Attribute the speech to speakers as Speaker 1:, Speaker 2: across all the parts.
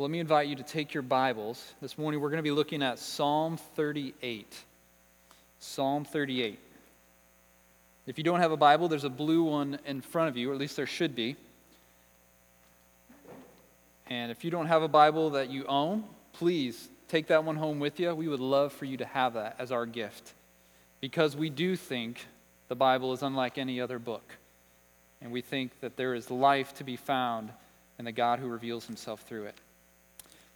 Speaker 1: Well, let me invite you to take your Bibles. This morning we're going to be looking at Psalm 38. Psalm 38. If you don't have a Bible, there's a blue one in front of you, or at least there should be. And if you don't have a Bible that you own, please take that one home with you. We would love for you to have that as our gift because we do think the Bible is unlike any other book. And we think that there is life to be found in the God who reveals himself through it.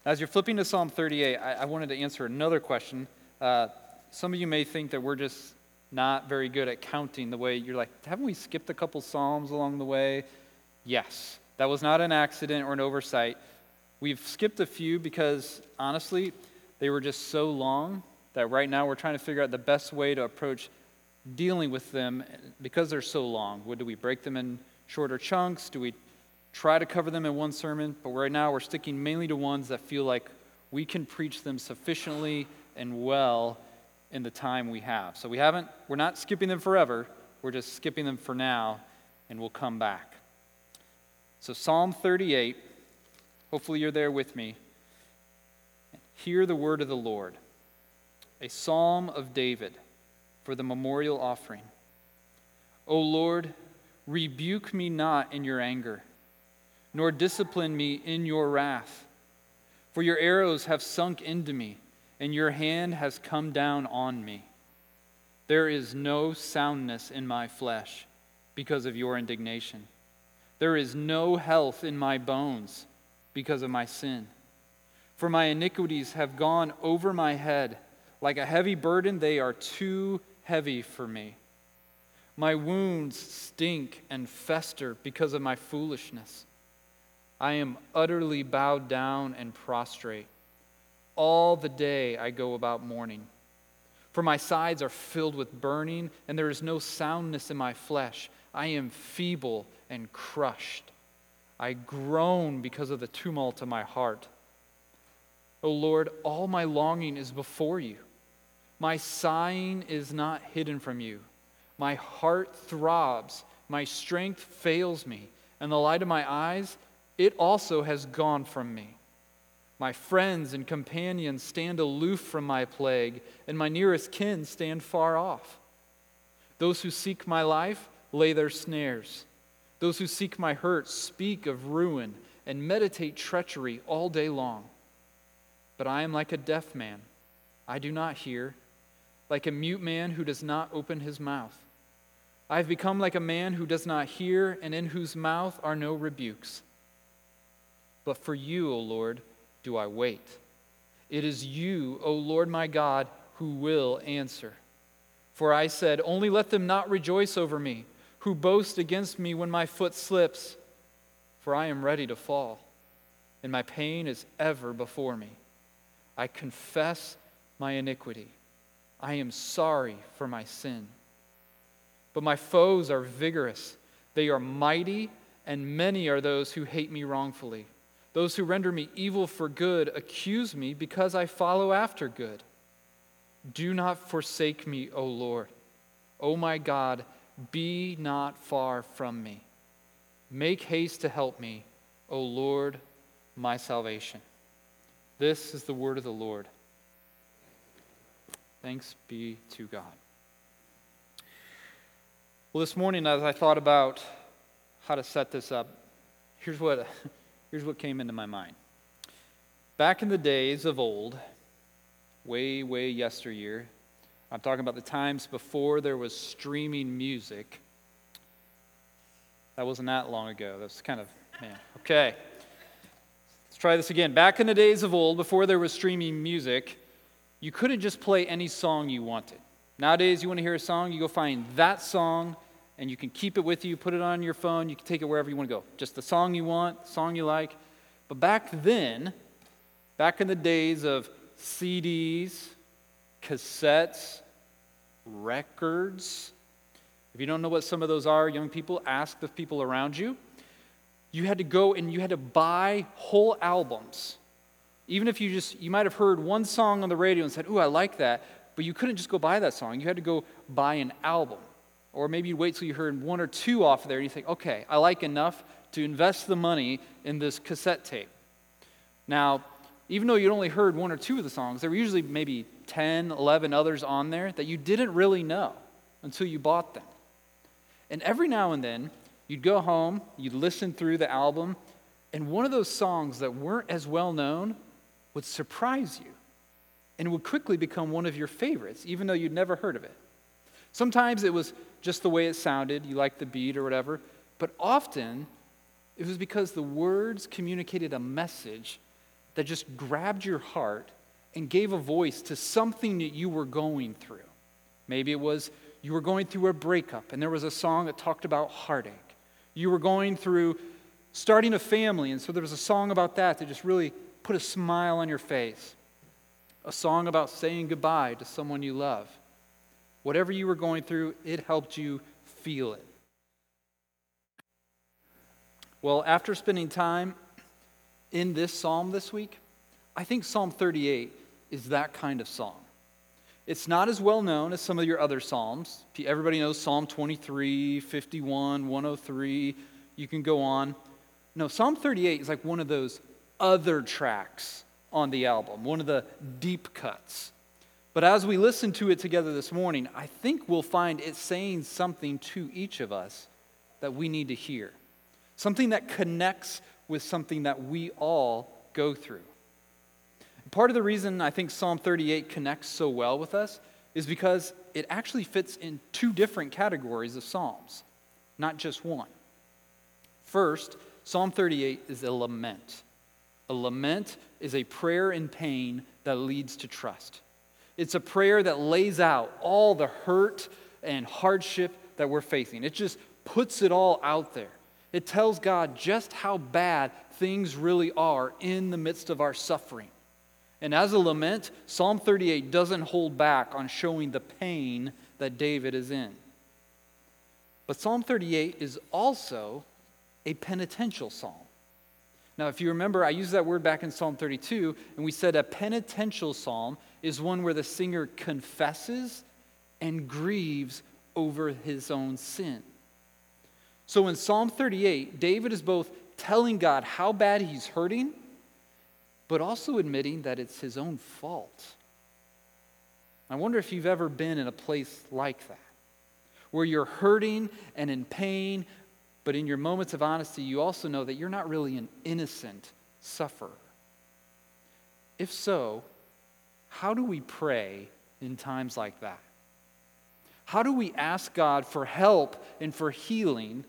Speaker 1: As you're flipping to Psalm 38, I, I wanted to answer another question. Uh, some of you may think that we're just not very good at counting the way you're like, haven't we skipped a couple Psalms along the way? Yes. That was not an accident or an oversight. We've skipped a few because, honestly, they were just so long that right now we're trying to figure out the best way to approach dealing with them because they're so long. Would do we break them in shorter chunks? Do we try to cover them in one sermon, but right now we're sticking mainly to ones that feel like we can preach them sufficiently and well in the time we have. So we haven't, we're not skipping them forever, we're just skipping them for now, and we'll come back. So, Psalm 38, hopefully you're there with me. Hear the word of the Lord, a psalm of David for the memorial offering. O Lord, rebuke me not in your anger nor discipline me in your wrath. For your arrows have sunk into me, and your hand has come down on me. There is no soundness in my flesh because of your indignation. There is no health in my bones because of my sin. For my iniquities have gone over my head. Like a heavy burden, they are too heavy for me. My wounds stink and fester because of my foolishness. I am utterly bowed down and prostrate. All the day I go about mourning. For my sides are filled with burning, and there is no soundness in my flesh. I am feeble and crushed. I groan because of the tumult of my heart. O Lord, all my longing is before you. My sighing is not hidden from you. My heart throbs, my strength fails me, and the light of my eyes it also has gone from me. My friends and companions stand aloof from my plague, and my nearest kin stand far off. Those who seek my life lay their snares. Those who seek my hurt speak of ruin and meditate treachery all day long. But I am like a deaf man. I do not hear, like a mute man who does not open his mouth. I have become like a man who does not hear and in whose mouth are no rebukes. But for you, O Lord, do I wait. It is you, O Lord my God, who will answer. For I said, Only let them not rejoice over me, who boast against me when my foot slips. For I am ready to fall, and my pain is ever before me. I confess my iniquity. I am sorry for my sin. But my foes are vigorous, they are mighty, and many are those who hate me wrongfully. Those who render me evil for good accuse me because I follow after good. Do not forsake me, O Lord. O my God, be not far from me. Make haste to help me, O Lord, my salvation. This is the word of the Lord. Thanks be to God. Well, this morning, as I thought about how to set this up, here's what here's what came into my mind. Back in the days of old, way, way yesteryear, I'm talking about the times before there was streaming music. That wasn't that long ago. That's kind of, man. Okay. Let's try this again. Back in the days of old, before there was streaming music, you couldn't just play any song you wanted. Nowadays, you want to hear a song, you go find that song and you can keep it with you, put it on your phone, you can take it wherever you want to go. Just the song you want, song you like. But back then, back in the days of CDs, cassettes, records, if you don't know what some of those are, young people, ask the people around you. You had to go and you had to buy whole albums. Even if you just, you might have heard one song on the radio and said, Ooh, I like that, but you couldn't just go buy that song. You had to go buy an album. Or maybe you wait till you heard one or two off there and you think, okay, I like enough to invest the money in this cassette tape. Now, even though you'd only heard one or two of the songs, there were usually maybe 10, 11 others on there that you didn't really know until you bought them. And every now and then, you'd go home, you'd listen through the album, and one of those songs that weren't as well known would surprise you and would quickly become one of your favorites, even though you'd never heard of it. Sometimes it was just the way it sounded, you liked the beat or whatever, but often it was because the words communicated a message that just grabbed your heart and gave a voice to something that you were going through. Maybe it was you were going through a breakup and there was a song that talked about heartache. You were going through starting a family, and so there was a song about that that just really put a smile on your face. A song about saying goodbye to someone you love. Whatever you were going through, it helped you feel it. Well, after spending time in this psalm this week, I think Psalm 38 is that kind of psalm. It's not as well known as some of your other psalms. Everybody knows Psalm 23, 51, 103. You can go on. No, Psalm 38 is like one of those other tracks on the album, one of the deep cuts. But as we listen to it together this morning, I think we'll find it saying something to each of us that we need to hear something that connects with something that we all go through. Part of the reason I think Psalm 38 connects so well with us is because it actually fits in two different categories of Psalms, not just one. First, Psalm 38 is a lament. A lament is a prayer in pain that leads to trust. It's a prayer that lays out all the hurt and hardship that we're facing. It just puts it all out there. It tells God just how bad things really are in the midst of our suffering. And as a lament, Psalm 38 doesn't hold back on showing the pain that David is in. But Psalm 38 is also a penitential psalm. Now, if you remember, I used that word back in Psalm 32, and we said a penitential psalm is one where the singer confesses and grieves over his own sin. So in Psalm 38, David is both telling God how bad he's hurting, but also admitting that it's his own fault. I wonder if you've ever been in a place like that, where you're hurting and in pain, but in your moments of honesty, you also know that you're not really an innocent sufferer. If so, how do we pray in times like that? How do we ask God for help and for healing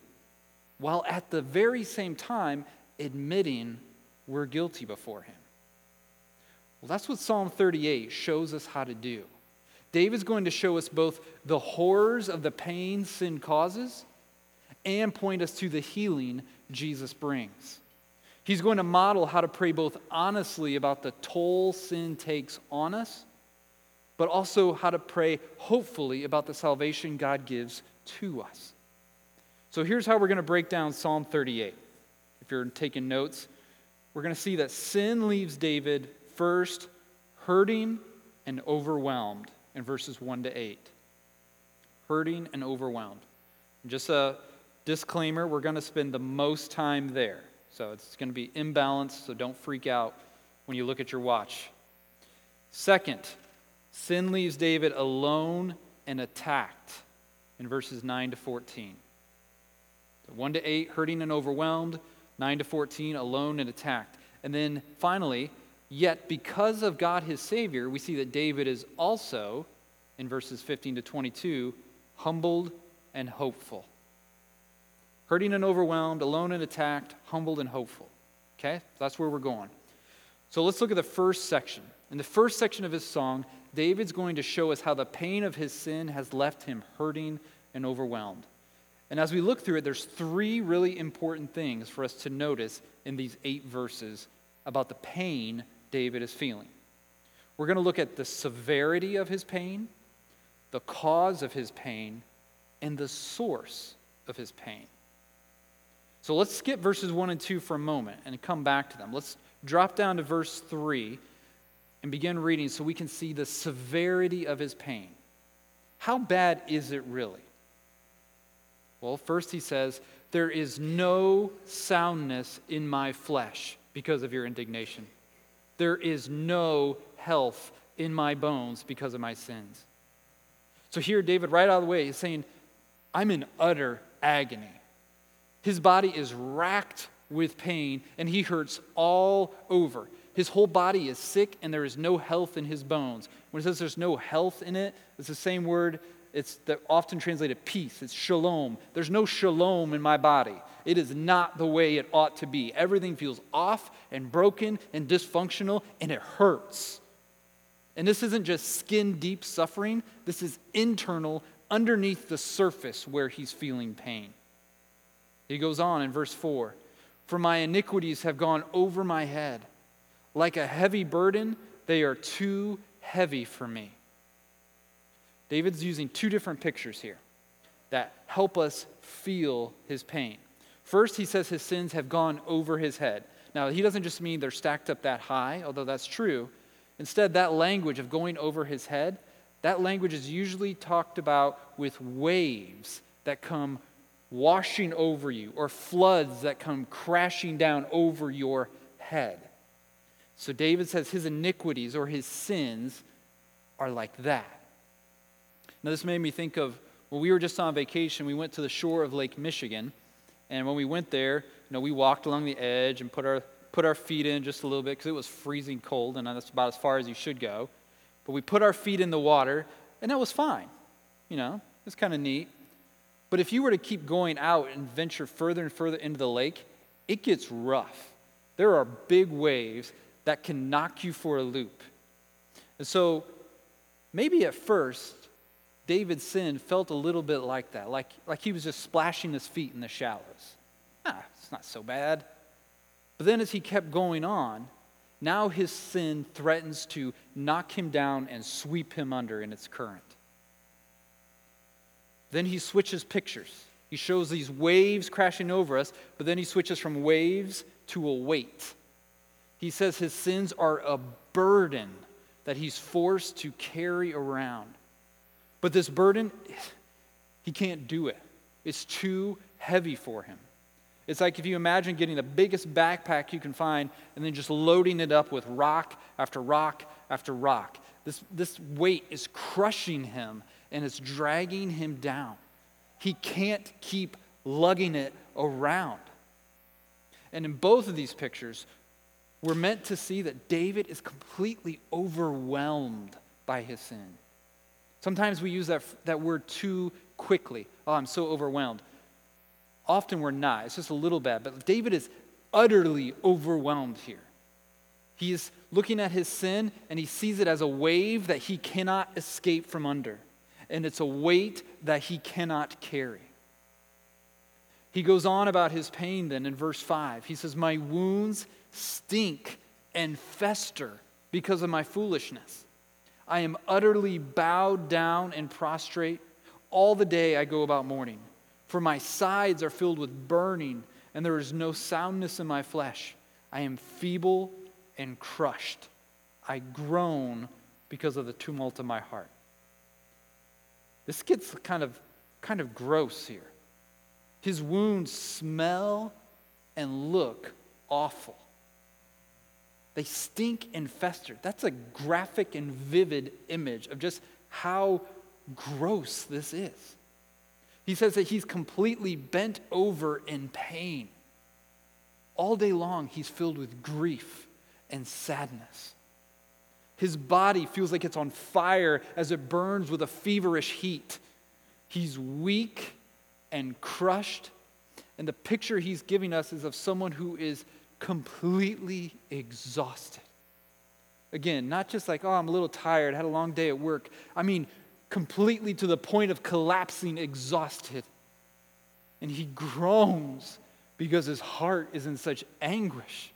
Speaker 1: while at the very same time admitting we're guilty before Him. Well, that's what Psalm 38 shows us how to do. David's going to show us both the horrors of the pain sin causes and point us to the healing Jesus brings. He's going to model how to pray both honestly about the toll sin takes on us, but also how to pray hopefully about the salvation God gives to us. So here's how we're going to break down Psalm 38. If you're taking notes, we're going to see that sin leaves David first hurting and overwhelmed in verses 1 to 8. Hurting and overwhelmed. And just a disclaimer we're going to spend the most time there. So it's going to be imbalanced, so don't freak out when you look at your watch. Second, sin leaves David alone and attacked in verses 9 to 14. 1 to 8, hurting and overwhelmed. 9 to 14, alone and attacked. And then finally, yet because of God his Savior, we see that David is also, in verses 15 to 22, humbled and hopeful. Hurting and overwhelmed, alone and attacked, humbled and hopeful. Okay? That's where we're going. So let's look at the first section. In the first section of his song, David's going to show us how the pain of his sin has left him hurting and overwhelmed. And as we look through it, there's three really important things for us to notice in these eight verses about the pain David is feeling. We're going to look at the severity of his pain, the cause of his pain, and the source of his pain. So let's skip verses 1 and 2 for a moment and come back to them. Let's drop down to verse 3 and begin reading so we can see the severity of his pain. How bad is it really? Well, first he says, There is no soundness in my flesh because of your indignation. There is no health in my bones because of my sins. So here, David, right out of the way, is saying, I'm in utter agony. His body is racked with pain and he hurts all over. His whole body is sick and there is no health in his bones. When it says there's no health in it, it's the same word, it's the often translated peace. It's shalom. There's no shalom in my body. It is not the way it ought to be. Everything feels off and broken and dysfunctional and it hurts. And this isn't just skin deep suffering, this is internal, underneath the surface where he's feeling pain. He goes on in verse 4 For my iniquities have gone over my head. Like a heavy burden, they are too heavy for me. David's using two different pictures here that help us feel his pain. First, he says his sins have gone over his head. Now, he doesn't just mean they're stacked up that high, although that's true. Instead, that language of going over his head, that language is usually talked about with waves that come washing over you or floods that come crashing down over your head. So David says his iniquities or his sins are like that. Now, this made me think of when we were just on vacation, we went to the shore of Lake Michigan. And when we went there, you know, we walked along the edge and put our, put our feet in just a little bit because it was freezing cold, and that's about as far as you should go. But we put our feet in the water, and that was fine. You know, it was kind of neat. But if you were to keep going out and venture further and further into the lake, it gets rough. There are big waves that can knock you for a loop. And so, maybe at first, David's sin felt a little bit like that, like, like he was just splashing his feet in the shallows. Ah, it's not so bad. But then as he kept going on, now his sin threatens to knock him down and sweep him under in its current. Then he switches pictures. He shows these waves crashing over us, but then he switches from waves to a weight. He says his sins are a burden that he's forced to carry around. But this burden, he can't do it. It's too heavy for him. It's like if you imagine getting the biggest backpack you can find and then just loading it up with rock after rock after rock. This, this weight is crushing him and it's dragging him down. He can't keep lugging it around. And in both of these pictures, we're meant to see that David is completely overwhelmed by his sin. Sometimes we use that, that word too quickly. Oh, I'm so overwhelmed. Often we're not. It's just a little bad. But David is utterly overwhelmed here. He is looking at his sin and he sees it as a wave that he cannot escape from under. And it's a weight that he cannot carry. He goes on about his pain then in verse 5. He says, My wounds stink and fester because of my foolishness. I am utterly bowed down and prostrate. All the day I go about mourning, for my sides are filled with burning, and there is no soundness in my flesh. I am feeble and crushed. I groan because of the tumult of my heart. This gets kind of, kind of gross here. His wounds smell and look awful. They stink and fester. That's a graphic and vivid image of just how gross this is. He says that he's completely bent over in pain. All day long, he's filled with grief and sadness. His body feels like it's on fire as it burns with a feverish heat. He's weak and crushed. And the picture he's giving us is of someone who is completely exhausted. Again, not just like, oh, I'm a little tired, had a long day at work. I mean, completely to the point of collapsing, exhausted. And he groans because his heart is in such anguish.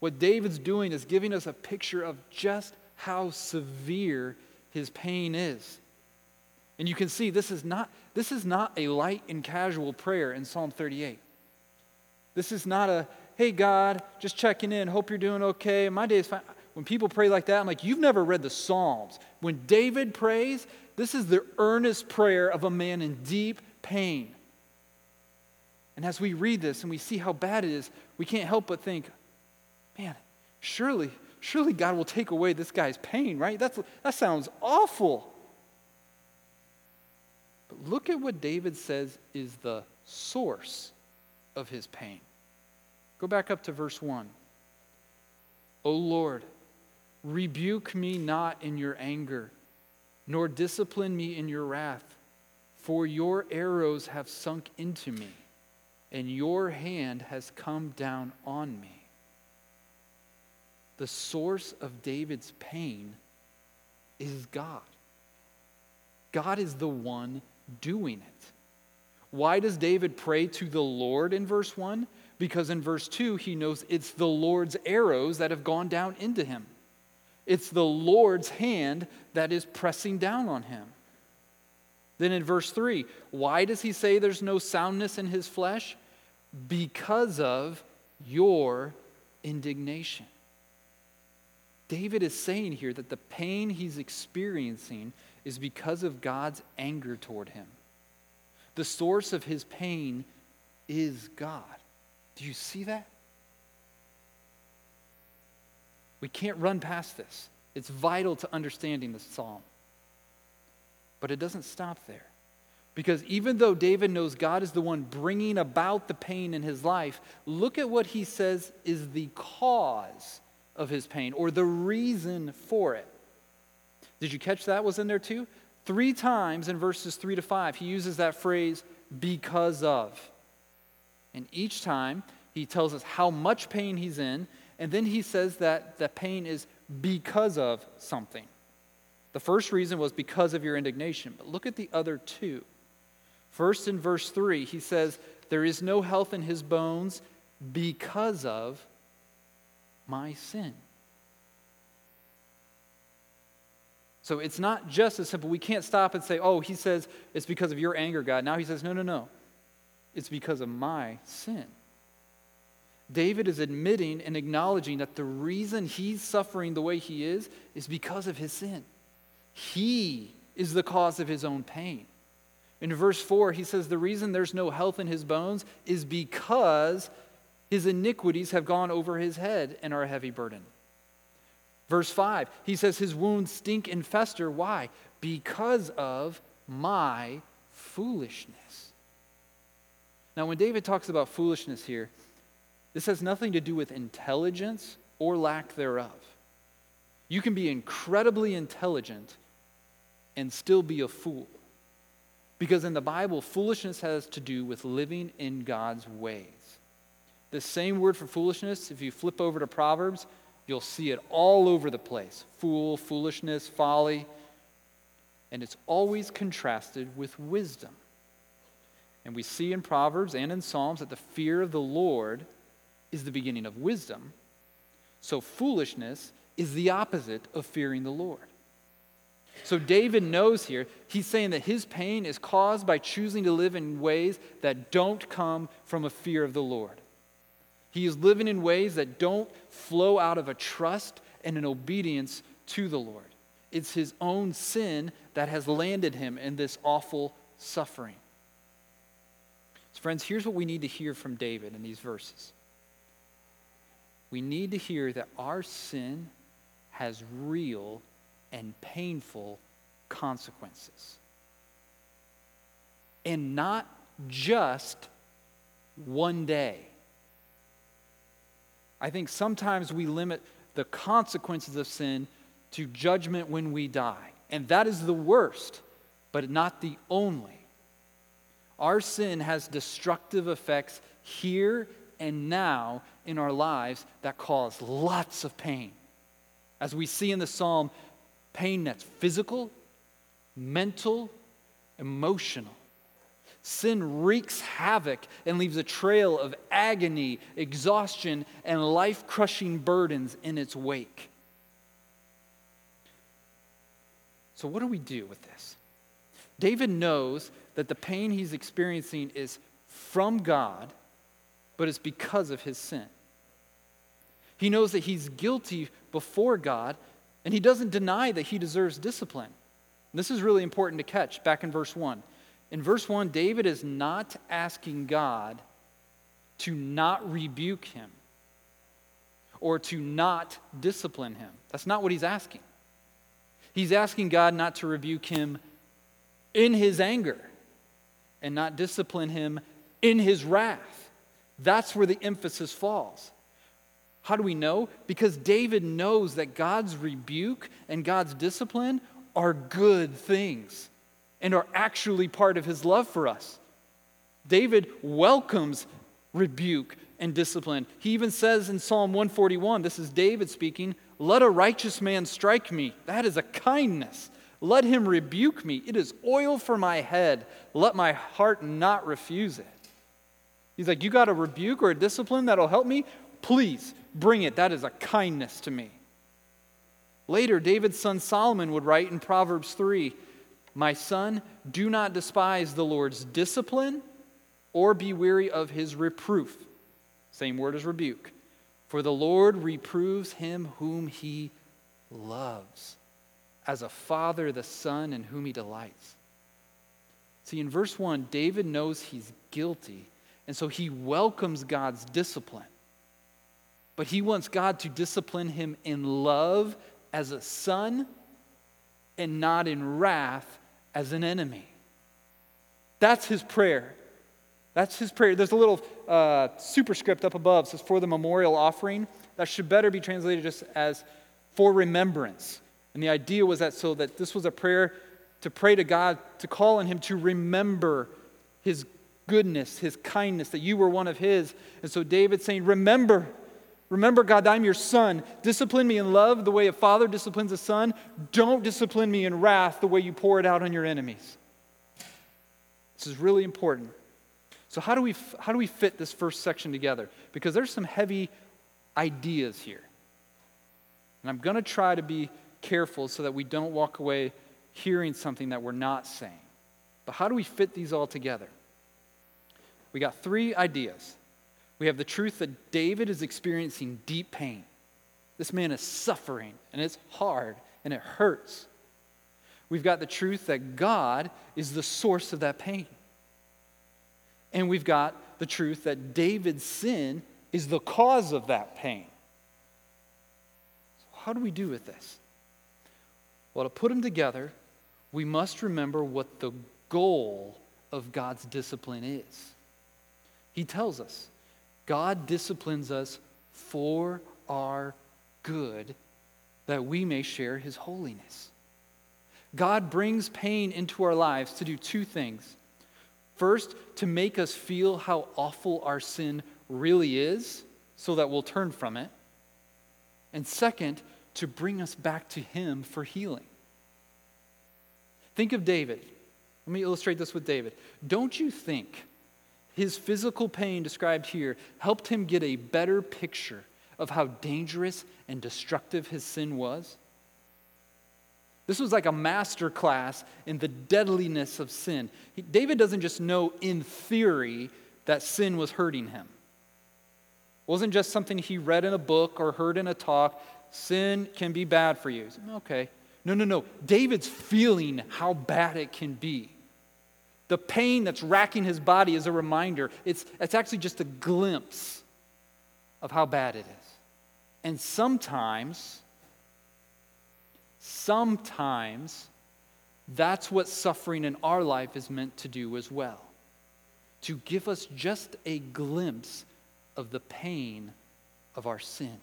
Speaker 1: What David's doing is giving us a picture of just how severe his pain is. And you can see this is not, this is not a light and casual prayer in Psalm 38. This is not a, hey, God, just checking in, hope you're doing okay. My day is fine. When people pray like that, I'm like, you've never read the Psalms. When David prays, this is the earnest prayer of a man in deep pain. And as we read this and we see how bad it is, we can't help but think, man, Surely, surely God will take away this guy's pain, right? That's, that sounds awful. But look at what David says is the source of his pain. Go back up to verse 1. O Lord, rebuke me not in your anger, nor discipline me in your wrath, for your arrows have sunk into me, and your hand has come down on me. The source of David's pain is God. God is the one doing it. Why does David pray to the Lord in verse 1? Because in verse 2, he knows it's the Lord's arrows that have gone down into him. It's the Lord's hand that is pressing down on him. Then in verse 3, why does he say there's no soundness in his flesh? Because of your indignation. David is saying here that the pain he's experiencing is because of God's anger toward him. The source of his pain is God. Do you see that? We can't run past this. It's vital to understanding this psalm. But it doesn't stop there. Because even though David knows God is the one bringing about the pain in his life, look at what he says is the cause of his pain or the reason for it. Did you catch that was in there too? Three times in verses 3 to 5, he uses that phrase, because of. And each time, he tells us how much pain he's in, and then he says that the pain is because of something. The first reason was because of your indignation, but look at the other two. First, in verse 3, he says, There is no health in his bones because of my sin. So it's not just as simple. We can't stop and say, oh, he says it's because of your anger, God. Now he says, no, no, no. It's because of my sin. David is admitting and acknowledging that the reason he's suffering the way he is is because of his sin. He is the cause of his own pain. In verse 4, he says, The reason there's no health in his bones is because his iniquities have gone over his head and are a heavy burden. Verse 5, he says, His wounds stink and fester. Why? Because of my foolishness. Now, when David talks about foolishness here, this has nothing to do with intelligence or lack thereof. You can be incredibly intelligent and still be a fool. Because in the Bible, foolishness has to do with living in God's ways. The same word for foolishness, if you flip over to Proverbs, You'll see it all over the place fool, foolishness, folly. And it's always contrasted with wisdom. And we see in Proverbs and in Psalms that the fear of the Lord is the beginning of wisdom. So foolishness is the opposite of fearing the Lord. So David knows here, he's saying that his pain is caused by choosing to live in ways that don't come from a fear of the Lord. He is living in ways that don't flow out of a trust and an obedience to the Lord. It's his own sin that has landed him in this awful suffering. So, friends, here's what we need to hear from David in these verses. We need to hear that our sin has real and painful consequences. And not just one day. I think sometimes we limit the consequences of sin to judgment when we die. And that is the worst, but not the only. Our sin has destructive effects here and now in our lives that cause lots of pain. As we see in the psalm, pain that's physical, mental, emotional. Sin wreaks havoc and leaves a trail of agony, exhaustion, and life crushing burdens in its wake. So, what do we do with this? David knows that the pain he's experiencing is from God, but it's because of his sin. He knows that he's guilty before God, and he doesn't deny that he deserves discipline. This is really important to catch back in verse 1. In verse 1, David is not asking God to not rebuke him or to not discipline him. That's not what he's asking. He's asking God not to rebuke him in his anger and not discipline him in his wrath. That's where the emphasis falls. How do we know? Because David knows that God's rebuke and God's discipline are good things and are actually part of his love for us. David welcomes rebuke and discipline. He even says in Psalm 141, this is David speaking, Let a righteous man strike me. That is a kindness. Let him rebuke me. It is oil for my head. Let my heart not refuse it. He's like, You got a rebuke or a discipline that'll help me? Please bring it. That is a kindness to me. Later, David's son Solomon would write in Proverbs 3 My son, do not despise the Lord's discipline or be weary of his reproof. Same word as rebuke. For the Lord reproves him whom he loves, as a father the son in whom he delights. See, in verse 1, David knows he's guilty, and so he welcomes God's discipline. But he wants God to discipline him in love as a son and not in wrath as an enemy. That's his prayer. That's his prayer. There's a little uh, superscript up above, says for the memorial offering. That should better be translated just as for remembrance. And the idea was that so that this was a prayer to pray to God, to call on him to remember his goodness, his kindness, that you were one of his. And so David's saying, Remember, remember, God, I'm your son. Discipline me in love the way a father disciplines a son. Don't discipline me in wrath the way you pour it out on your enemies. This is really important. So, how do we, how do we fit this first section together? Because there's some heavy ideas here. And I'm going to try to be careful so that we don't walk away hearing something that we're not saying. But how do we fit these all together? We got three ideas. We have the truth that David is experiencing deep pain. This man is suffering, and it's hard, and it hurts. We've got the truth that God is the source of that pain. And we've got the truth that David's sin is the cause of that pain. So how do we do with this? Well, to put them together, we must remember what the goal of God's discipline is. He tells us God disciplines us for our good that we may share his holiness. God brings pain into our lives to do two things First, to make us feel how awful our sin really is so that we'll turn from it. And second, to bring us back to Him for healing. Think of David. Let me illustrate this with David. Don't you think his physical pain described here helped him get a better picture of how dangerous and destructive his sin was? This was like a master class in the deadliness of sin. He, David doesn't just know in theory that sin was hurting him. It wasn't just something he read in a book or heard in a talk. Sin can be bad for you. Okay. No, no, no. David's feeling how bad it can be. The pain that's racking his body is a reminder. It's, it's actually just a glimpse of how bad it is. And sometimes sometimes that's what suffering in our life is meant to do as well to give us just a glimpse of the pain of our sin.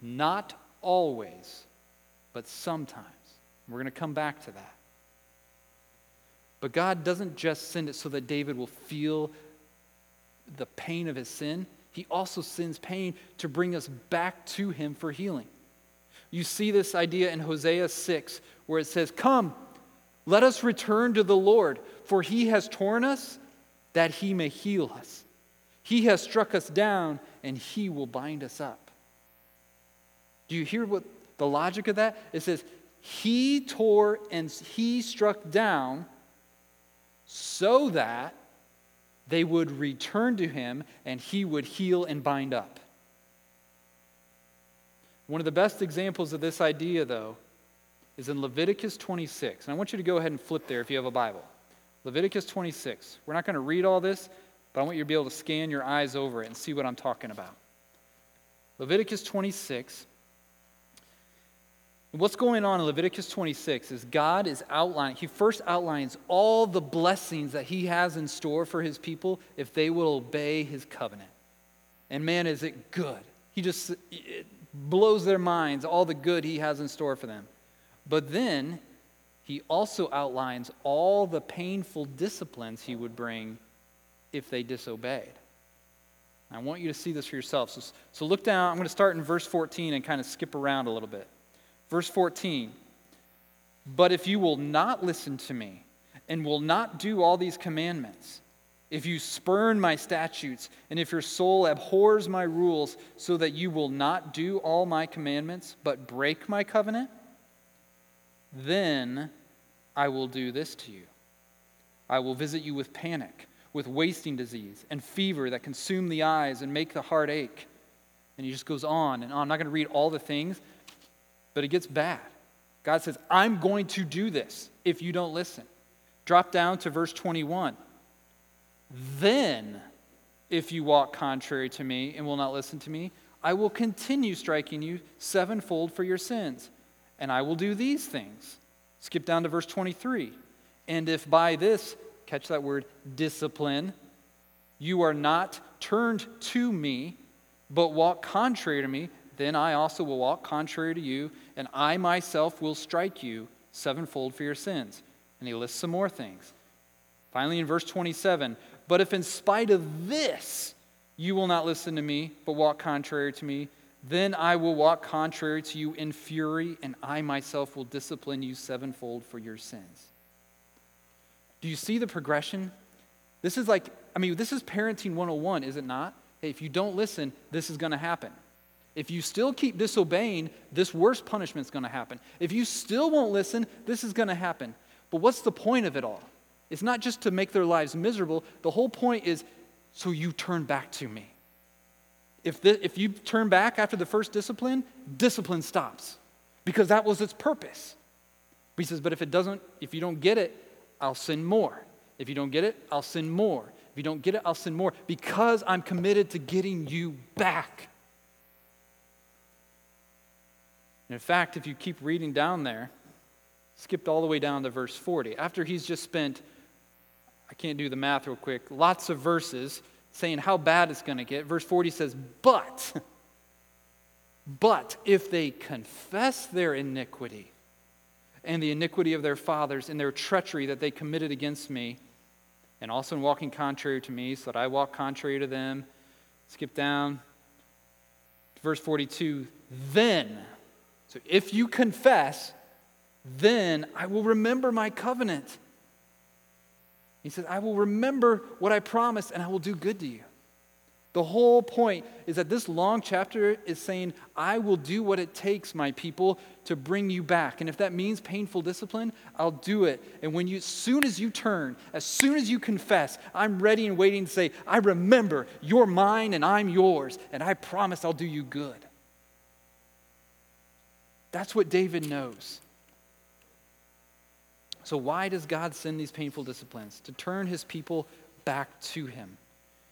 Speaker 1: Not always, but sometimes. We're going to come back to that. But God doesn't just send it so that David will feel the pain of his sin, He also sends pain to bring us back to Him for healing. You see this idea in Hosea 6, where it says, Come, let us return to the Lord, for he has torn us that he may heal us. He has struck us down, and he will bind us up. Do you hear what the logic of that? It says, He tore and he struck down so that they would return to him and he would heal and bind up. One of the best examples of this idea, though, is in Leviticus 26. And I want you to go ahead and flip there if you have a Bible. Leviticus 26. We're not going to read all this, but I want you to be able to scan your eyes over it and see what I'm talking about. Leviticus 26. What's going on in Leviticus 26 is God is outlining, he first outlines all the blessings that he has in store for his people if they will obey his covenant. And man, is it good. He just blows their minds, all the good he has in store for them. But then he also outlines all the painful disciplines he would bring if they disobeyed. I want you to see this for yourself. So, so look down. I'm going to start in verse 14 and kind of skip around a little bit. Verse 14 But if you will not listen to me and will not do all these commandments, if you spurn my statutes, and if your soul abhors my rules, so that you will not do all my commandments, but break my covenant, then I will do this to you. I will visit you with panic, with wasting disease, and fever that consume the eyes and make the heart ache. And he just goes on and on. I'm not going to read all the things, but it gets bad. God says, I'm going to do this if you don't listen. Drop down to verse 21. Then, if you walk contrary to me and will not listen to me, I will continue striking you sevenfold for your sins. And I will do these things. Skip down to verse 23. And if by this, catch that word, discipline, you are not turned to me, but walk contrary to me, then I also will walk contrary to you, and I myself will strike you sevenfold for your sins. And he lists some more things. Finally, in verse 27, but if in spite of this you will not listen to me, but walk contrary to me, then I will walk contrary to you in fury, and I myself will discipline you sevenfold for your sins. Do you see the progression? This is like, I mean, this is parenting 101, is it not? Hey, if you don't listen, this is going to happen. If you still keep disobeying, this punishment is going to happen. If you still won't listen, this is going to happen. But what's the point of it all? It's not just to make their lives miserable. The whole point is so you turn back to me. If, the, if you turn back after the first discipline, discipline stops because that was its purpose. But he says, but if it doesn't, if you don't get it, I'll sin more. If you don't get it, I'll sin more. If you don't get it, I'll sin more because I'm committed to getting you back. And in fact, if you keep reading down there, skipped all the way down to verse 40, after he's just spent I can't do the math real quick, lots of verses saying how bad it's going to get. Verse 40 says, But, but if they confess their iniquity and the iniquity of their fathers and their treachery that they committed against me, and also in walking contrary to me, so that I walk contrary to them, skip down to verse 42, then, so if you confess, then I will remember my covenant he says, I will remember what I promised and I will do good to you. The whole point is that this long chapter is saying, I will do what it takes, my people, to bring you back. And if that means painful discipline, I'll do it. And when you, as soon as you turn, as soon as you confess, I'm ready and waiting to say, I remember you're mine and I'm yours, and I promise I'll do you good. That's what David knows. So, why does God send these painful disciplines? To turn his people back to him.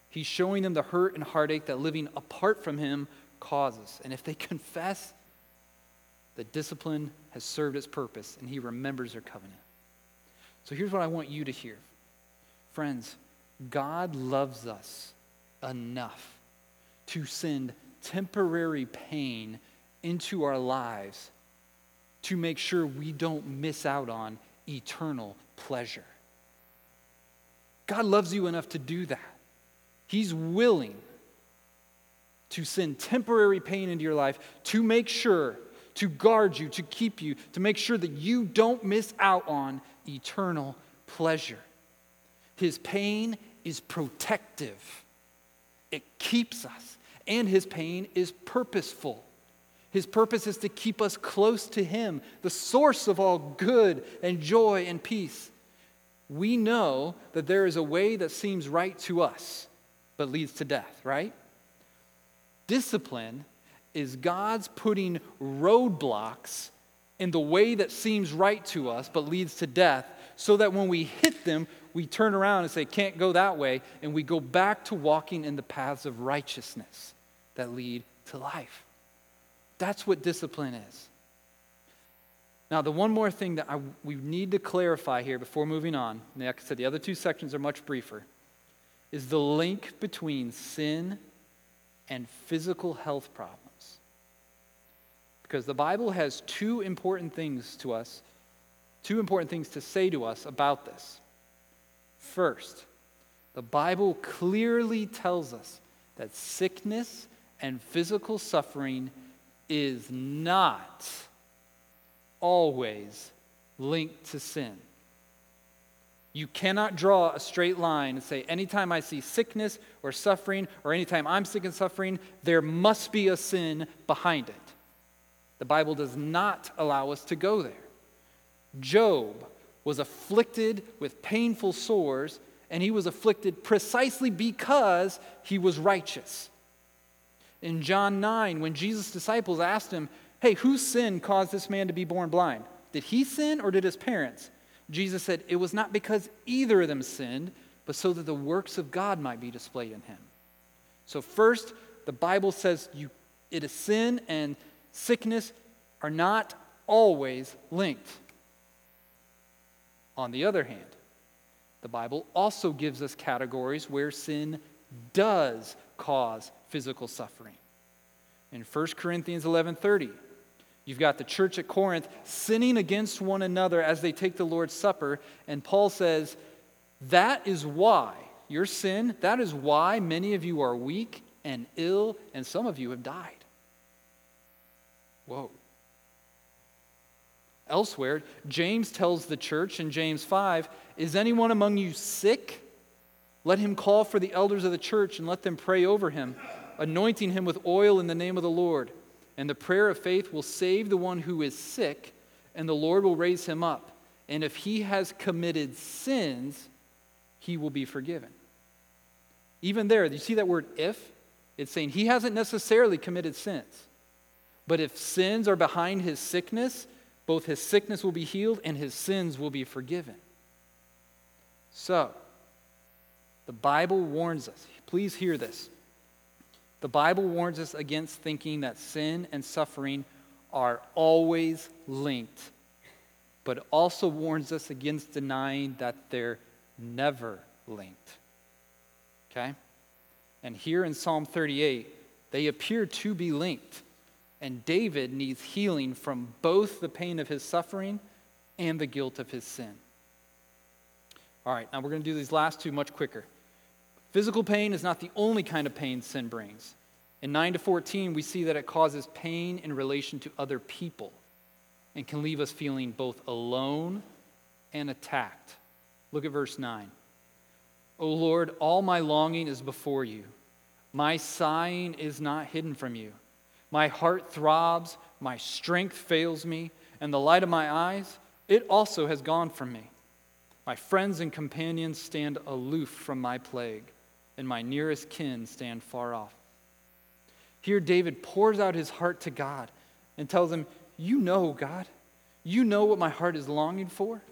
Speaker 1: He's showing them the hurt and heartache that living apart from him causes. And if they confess, the discipline has served its purpose and he remembers their covenant. So, here's what I want you to hear. Friends, God loves us enough to send temporary pain into our lives to make sure we don't miss out on eternal pleasure. God loves you enough to do that. He's willing to send temporary pain into your life to make sure, to guard you, to keep you, to make sure that you don't miss out on eternal pleasure. His pain is protective, it keeps us, and his pain is purposeful. His purpose is to keep us close to Him, the source of all good and joy and peace. We know that there is a way that seems right to us, but leads to death, right? Discipline is God's putting roadblocks in the way that seems right to us, but leads to death, so that when we hit them, we turn around and say, can't go that way, and we go back to walking in the paths of righteousness that lead to life. That's what discipline is. Now, the one more thing that I, we need to clarify here before moving on, like I said, the other two sections are much briefer, is the link between sin and physical health problems. Because the Bible has two important things to us, two important things to say to us about this. First, the Bible clearly tells us that sickness and physical suffering is not always linked to sin. You cannot draw a straight line and say, anytime I see sickness or suffering, or anytime I'm sick and suffering, there must be a sin behind it. The Bible does not allow us to go there. Job was afflicted with painful sores, and he was afflicted precisely because he was righteous. In John 9, when Jesus' disciples asked him, Hey, whose sin caused this man to be born blind? Did he sin or did his parents? Jesus said, It was not because either of them sinned, but so that the works of God might be displayed in him. So, first, the Bible says you, it is sin and sickness are not always linked. On the other hand, the Bible also gives us categories where sin does cause physical suffering. In 1 Corinthians 11:30, you've got the church at Corinth sinning against one another as they take the Lord's Supper, and Paul says, "That is why your sin, that is why many of you are weak and ill, and some of you have died." Whoa. Elsewhere, James tells the church in James 5 Is anyone among you sick? Let him call for the elders of the church and let them pray over him, anointing him with oil in the name of the Lord. And the prayer of faith will save the one who is sick, and the Lord will raise him up. And if he has committed sins, he will be forgiven. Even there, you see that word if? It's saying he hasn't necessarily committed sins. But if sins are behind his sickness, both his sickness will be healed and his sins will be forgiven. So, the Bible warns us, please hear this. The Bible warns us against thinking that sin and suffering are always linked, but also warns us against denying that they're never linked. Okay? And here in Psalm 38, they appear to be linked. And David needs healing from both the pain of his suffering and the guilt of his sin. All right, now we're going to do these last two much quicker. Physical pain is not the only kind of pain sin brings. In 9 to 14, we see that it causes pain in relation to other people and can leave us feeling both alone and attacked. Look at verse 9. O Lord, all my longing is before you. My sighing is not hidden from you. My heart throbs, my strength fails me, and the light of my eyes, it also has gone from me. My friends and companions stand aloof from my plague and my nearest kin stand far off. Here, David pours out his heart to God and tells him, You know, God, you know what my heart is longing for.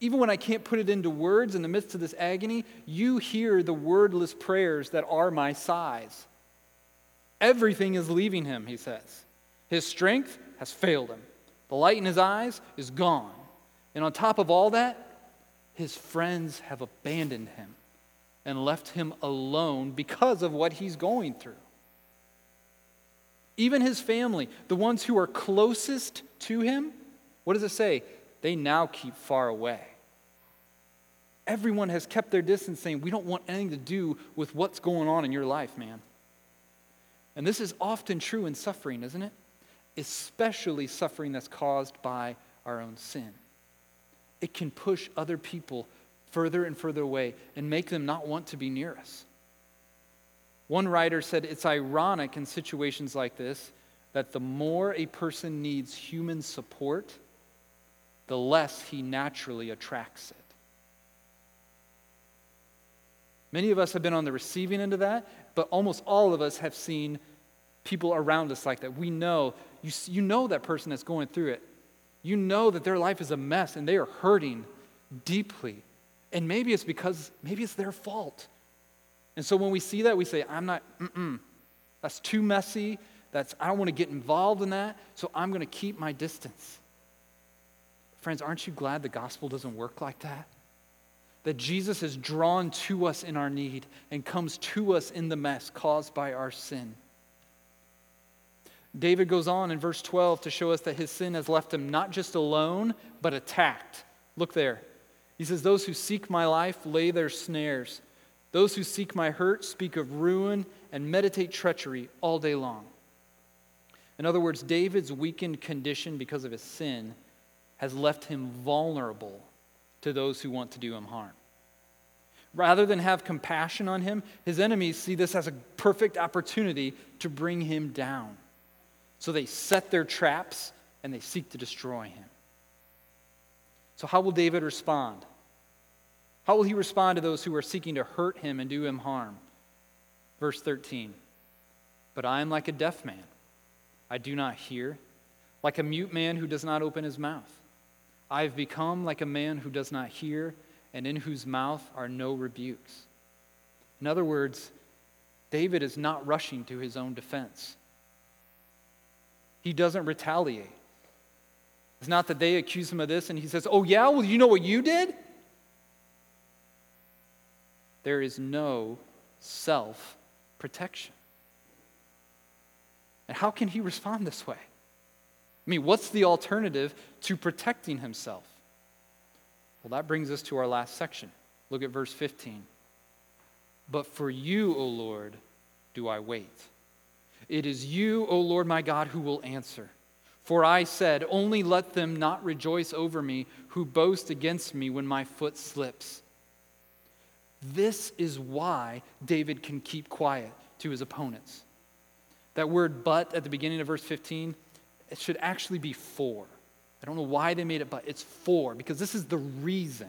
Speaker 1: Even when I can't put it into words in the midst of this agony, you hear the wordless prayers that are my sighs. Everything is leaving him, he says. His strength has failed him. The light in his eyes is gone. And on top of all that, his friends have abandoned him and left him alone because of what he's going through. Even his family, the ones who are closest to him, what does it say? They now keep far away. Everyone has kept their distance, saying, We don't want anything to do with what's going on in your life, man. And this is often true in suffering, isn't it? Especially suffering that's caused by our own sin. It can push other people further and further away and make them not want to be near us. One writer said it's ironic in situations like this that the more a person needs human support, the less he naturally attracts it. Many of us have been on the receiving end of that, but almost all of us have seen people around us like that. We know, you, you know that person that's going through it. You know that their life is a mess and they are hurting deeply. And maybe it's because, maybe it's their fault. And so when we see that, we say, I'm not, mm-mm, that's too messy. That's, I don't want to get involved in that, so I'm going to keep my distance. Friends, aren't you glad the gospel doesn't work like that? That Jesus is drawn to us in our need and comes to us in the mess caused by our sin. David goes on in verse 12 to show us that his sin has left him not just alone, but attacked. Look there. He says, Those who seek my life lay their snares. Those who seek my hurt speak of ruin and meditate treachery all day long. In other words, David's weakened condition because of his sin has left him vulnerable to those who want to do him harm. Rather than have compassion on him, his enemies see this as a perfect opportunity to bring him down. So they set their traps and they seek to destroy him. So, how will David respond? How will he respond to those who are seeking to hurt him and do him harm? Verse 13 But I am like a deaf man, I do not hear, like a mute man who does not open his mouth. I have become like a man who does not hear, and in whose mouth are no rebukes. In other words, David is not rushing to his own defense. He doesn't retaliate. It's not that they accuse him of this and he says, Oh, yeah, well, you know what you did? There is no self protection. And how can he respond this way? I mean, what's the alternative to protecting himself? Well, that brings us to our last section. Look at verse 15. But for you, O Lord, do I wait. It is you, O Lord my God, who will answer. For I said, Only let them not rejoice over me who boast against me when my foot slips. This is why David can keep quiet to his opponents. That word but at the beginning of verse 15, it should actually be for. I don't know why they made it but. It's for, because this is the reason.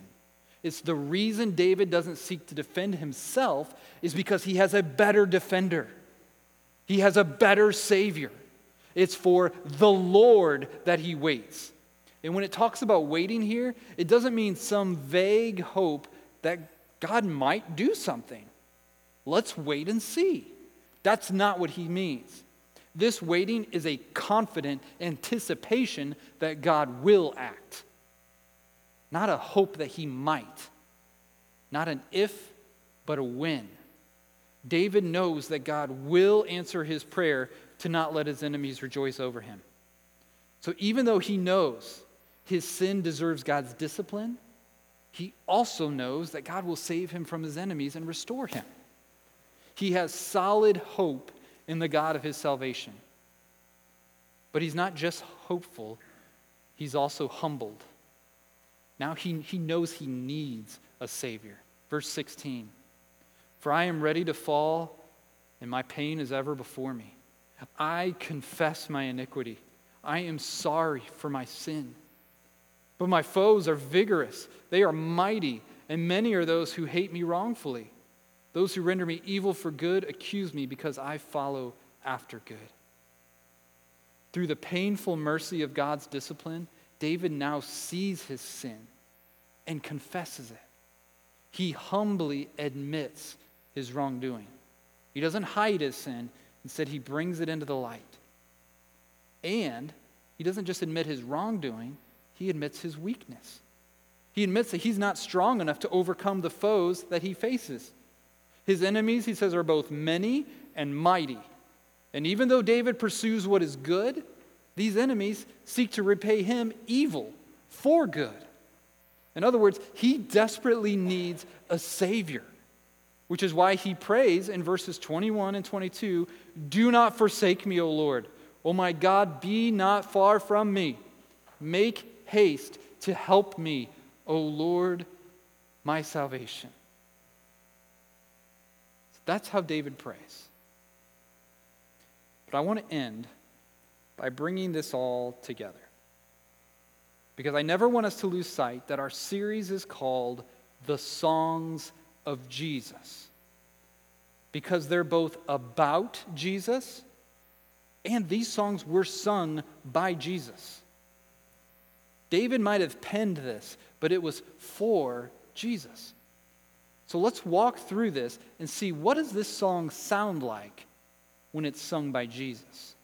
Speaker 1: It's the reason David doesn't seek to defend himself, is because he has a better defender. He has a better Savior. It's for the Lord that he waits. And when it talks about waiting here, it doesn't mean some vague hope that God might do something. Let's wait and see. That's not what he means. This waiting is a confident anticipation that God will act, not a hope that he might, not an if, but a when. David knows that God will answer his prayer to not let his enemies rejoice over him. So even though he knows his sin deserves God's discipline, he also knows that God will save him from his enemies and restore him. He has solid hope in the God of his salvation. But he's not just hopeful, he's also humbled. Now he, he knows he needs a Savior. Verse 16 for I am ready to fall, and my pain is ever before me. I confess my iniquity. I am sorry for my sin. But my foes are vigorous, they are mighty, and many are those who hate me wrongfully. Those who render me evil for good accuse me because I follow after good. Through the painful mercy of God's discipline, David now sees his sin and confesses it. He humbly admits his wrongdoing. He doesn't hide his sin, instead, he brings it into the light. And he doesn't just admit his wrongdoing, he admits his weakness. He admits that he's not strong enough to overcome the foes that he faces. His enemies, he says, are both many and mighty. And even though David pursues what is good, these enemies seek to repay him evil for good. In other words, he desperately needs a Savior which is why he prays in verses 21 and 22 Do not forsake me, O Lord. O my God, be not far from me. Make haste to help me, O Lord, my salvation. That's how David prays. But I want to end by bringing this all together. Because I never want us to lose sight that our series is called The Songs of Jesus because they're both about Jesus and these songs were sung by Jesus. David might have penned this, but it was for Jesus. So let's walk through this and see what does this song sound like when it's sung by Jesus.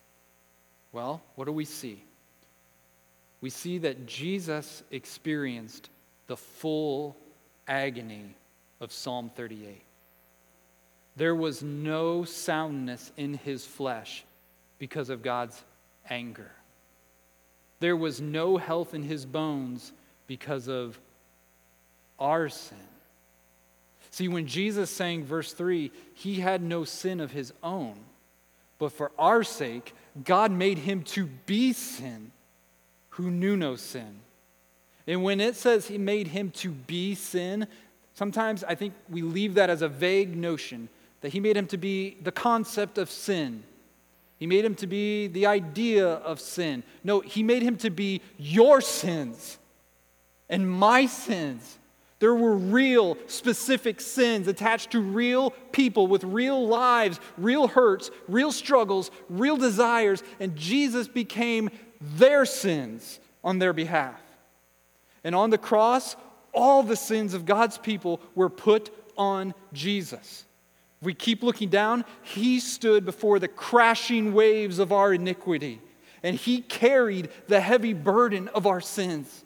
Speaker 1: Well, what do we see? We see that Jesus experienced the full agony of Psalm 38. There was no soundness in his flesh because of God's anger. There was no health in his bones because of our sin. See, when Jesus sang verse 3, he had no sin of his own, but for our sake, God made him to be sin who knew no sin. And when it says he made him to be sin, sometimes I think we leave that as a vague notion that he made him to be the concept of sin. He made him to be the idea of sin. No, he made him to be your sins and my sins. There were real, specific sins attached to real people with real lives, real hurts, real struggles, real desires, and Jesus became their sins on their behalf. And on the cross, all the sins of God's people were put on Jesus. We keep looking down, he stood before the crashing waves of our iniquity, and he carried the heavy burden of our sins.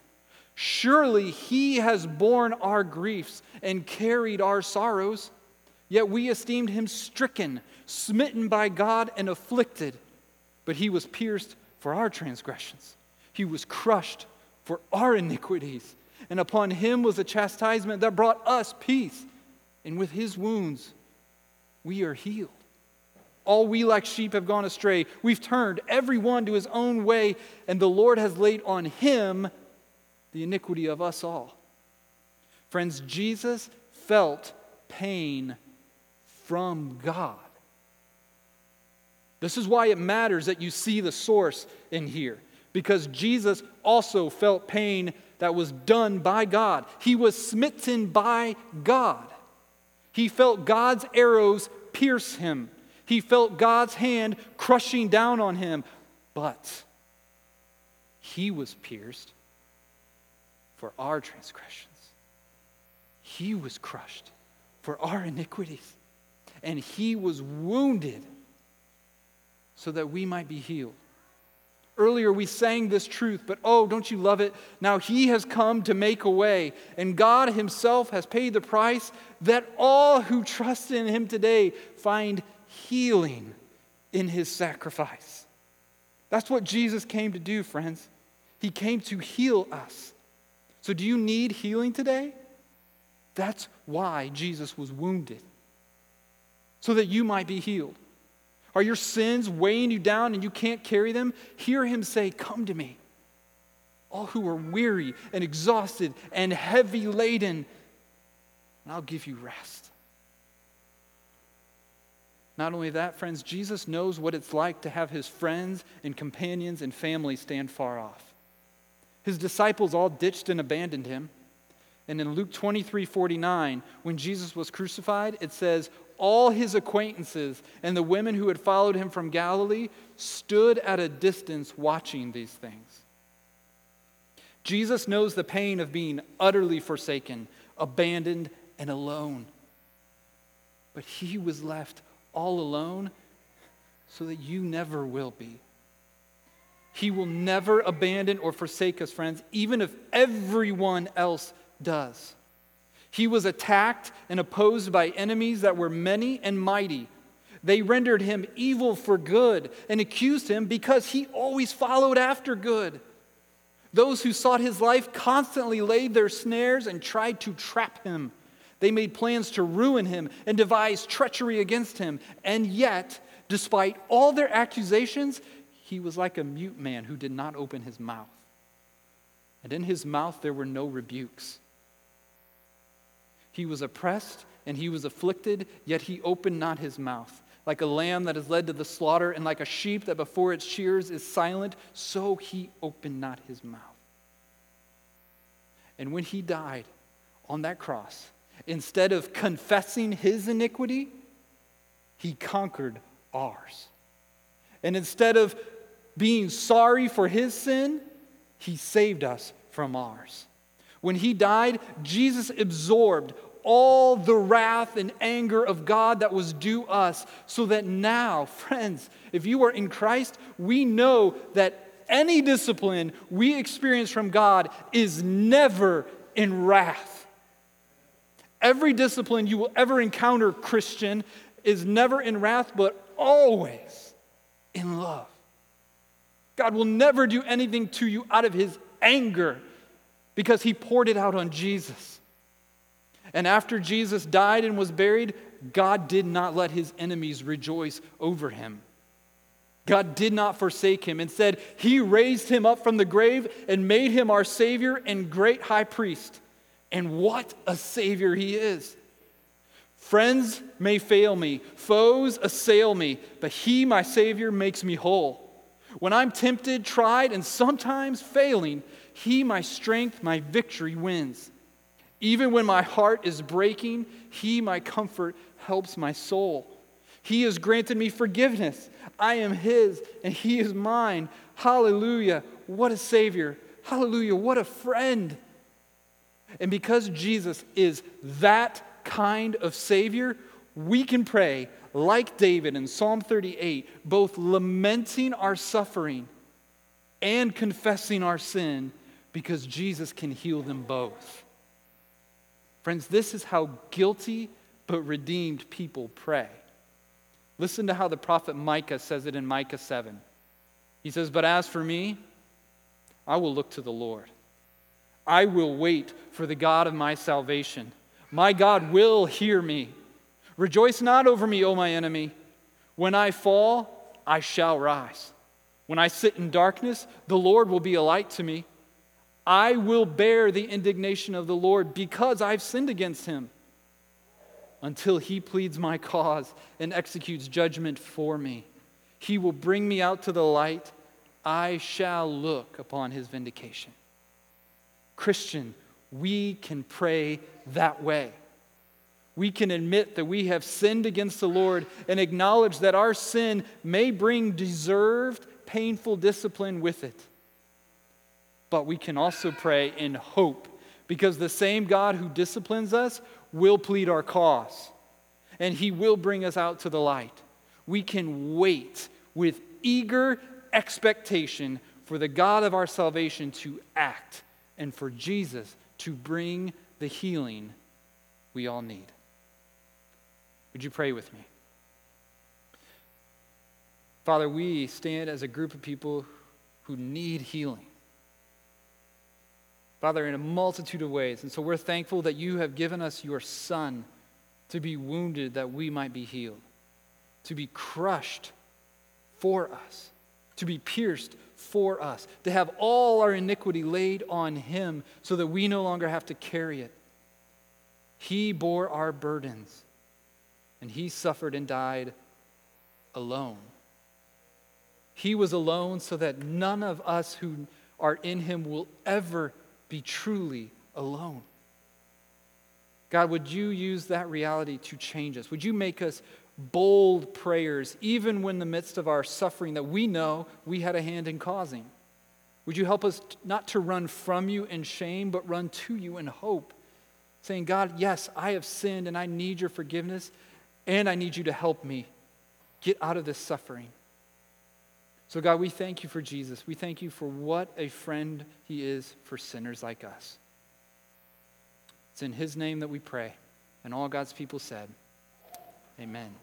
Speaker 1: Surely he has borne our griefs and carried our sorrows. Yet we esteemed him stricken, smitten by God, and afflicted. But he was pierced for our transgressions, he was crushed for our iniquities. And upon him was a chastisement that brought us peace. And with his wounds, we are healed. All we like sheep have gone astray. We've turned every one to his own way, and the Lord has laid on him the iniquity of us all. Friends, Jesus felt pain from God. This is why it matters that you see the source in here, because Jesus also felt pain that was done by God. He was smitten by God. He felt God's arrows pierce him. He felt God's hand crushing down on him. But he was pierced for our transgressions. He was crushed for our iniquities, and he was wounded so that we might be healed. Earlier, we sang this truth, but oh, don't you love it? Now he has come to make a way, and God himself has paid the price that all who trust in him today find healing in his sacrifice. That's what Jesus came to do, friends. He came to heal us. So, do you need healing today? That's why Jesus was wounded, so that you might be healed. Are your sins weighing you down and you can't carry them? Hear him say, Come to me. All who are weary and exhausted and heavy laden, and I'll give you rest. Not only that, friends, Jesus knows what it's like to have his friends and companions and family stand far off. His disciples all ditched and abandoned him. And in Luke 23 49, when Jesus was crucified, it says, All his acquaintances and the women who had followed him from Galilee stood at a distance watching these things. Jesus knows the pain of being utterly forsaken, abandoned, and alone. But he was left all alone so that you never will be. He will never abandon or forsake us, friends, even if everyone else does. He was attacked and opposed by enemies that were many and mighty. They rendered him evil for good and accused him because he always followed after good. Those who sought his life constantly laid their snares and tried to trap him. They made plans to ruin him and devised treachery against him. And yet, despite all their accusations, he was like a mute man who did not open his mouth. And in his mouth there were no rebukes. He was oppressed and he was afflicted, yet he opened not his mouth. Like a lamb that is led to the slaughter, and like a sheep that before its shears is silent, so he opened not his mouth. And when he died on that cross, instead of confessing his iniquity, he conquered ours. And instead of being sorry for his sin, he saved us from ours. When he died, Jesus absorbed all the wrath and anger of God that was due us, so that now, friends, if you are in Christ, we know that any discipline we experience from God is never in wrath. Every discipline you will ever encounter, Christian, is never in wrath, but always in love. God will never do anything to you out of his anger because he poured it out on Jesus. And after Jesus died and was buried, God did not let his enemies rejoice over him. God did not forsake him. Instead, he raised him up from the grave and made him our Savior and great high priest. And what a Savior he is! Friends may fail me, foes assail me, but he, my Savior, makes me whole. When I'm tempted, tried, and sometimes failing, he, my strength, my victory, wins. Even when my heart is breaking, he, my comfort, helps my soul. He has granted me forgiveness. I am his, and he is mine. Hallelujah. What a Savior. Hallelujah. What a friend. And because Jesus is that kind of Savior, we can pray like David in Psalm 38, both lamenting our suffering and confessing our sin because Jesus can heal them both. Friends, this is how guilty but redeemed people pray. Listen to how the prophet Micah says it in Micah 7. He says, But as for me, I will look to the Lord. I will wait for the God of my salvation. My God will hear me. Rejoice not over me, O my enemy. When I fall, I shall rise. When I sit in darkness, the Lord will be a light to me. I will bear the indignation of the Lord because I've sinned against him until he pleads my cause and executes judgment for me. He will bring me out to the light. I shall look upon his vindication. Christian, we can pray that way. We can admit that we have sinned against the Lord and acknowledge that our sin may bring deserved, painful discipline with it. But we can also pray in hope because the same God who disciplines us will plead our cause and he will bring us out to the light. We can wait with eager expectation for the God of our salvation to act and for Jesus to bring the healing we all need. Would you pray with me? Father, we stand as a group of people who need healing. Father, in a multitude of ways. And so we're thankful that you have given us your Son to be wounded that we might be healed, to be crushed for us, to be pierced for us, to have all our iniquity laid on him so that we no longer have to carry it. He bore our burdens, and he suffered and died alone. He was alone so that none of us who are in him will ever be truly alone. God, would you use that reality to change us? Would you make us bold prayers, even when in the midst of our suffering that we know we had a hand in causing? Would you help us not to run from you in shame, but run to you in hope? Saying, God, yes, I have sinned and I need your forgiveness, and I need you to help me get out of this suffering. So, God, we thank you for Jesus. We thank you for what a friend he is for sinners like us. It's in his name that we pray. And all God's people said, Amen.